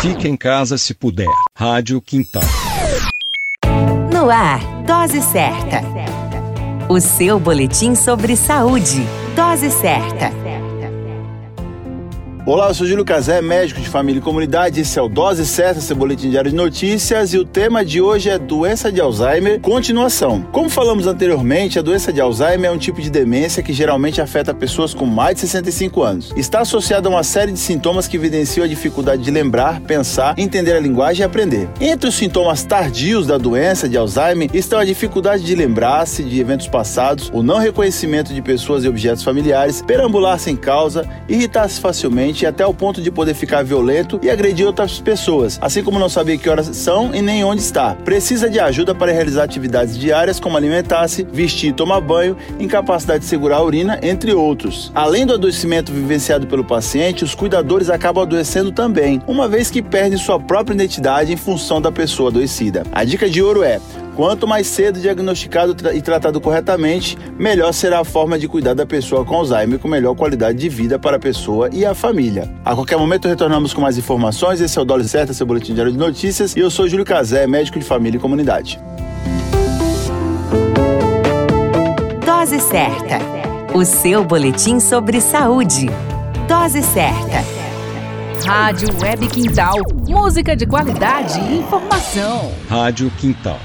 Fique em casa se puder. Rádio Quintal. No ar, Dose Certa. O seu boletim sobre saúde. Dose Certa. Olá, eu sou Júlio Cazé, médico de família e comunidade. Esse é o Dose Certa, seu boletim diário de notícias. E o tema de hoje é doença de Alzheimer, continuação. Como falamos anteriormente, a doença de Alzheimer é um tipo de demência que geralmente afeta pessoas com mais de 65 anos. Está associada a uma série de sintomas que evidenciam a dificuldade de lembrar, pensar, entender a linguagem e aprender. Entre os sintomas tardios da doença de Alzheimer estão a dificuldade de lembrar-se de eventos passados, o não reconhecimento de pessoas e objetos familiares, perambular sem causa, irritar-se facilmente e até o ponto de poder ficar violento e agredir outras pessoas, assim como não saber que horas são e nem onde está. Precisa de ajuda para realizar atividades diárias como alimentar-se, vestir e tomar banho, incapacidade de segurar a urina, entre outros. Além do adoecimento vivenciado pelo paciente, os cuidadores acabam adoecendo também, uma vez que perdem sua própria identidade em função da pessoa adoecida. A dica de ouro é: Quanto mais cedo diagnosticado e tratado corretamente, melhor será a forma de cuidar da pessoa com Alzheimer com melhor qualidade de vida para a pessoa e a família. A qualquer momento retornamos com mais informações. Esse é o Dólar Certa, seu boletim diário de notícias. E eu sou Júlio Cazé, médico de família e comunidade. Dose Certa, o seu boletim sobre saúde. Dose Certa. Rádio Web Quintal. Música de qualidade e informação. Rádio Quintal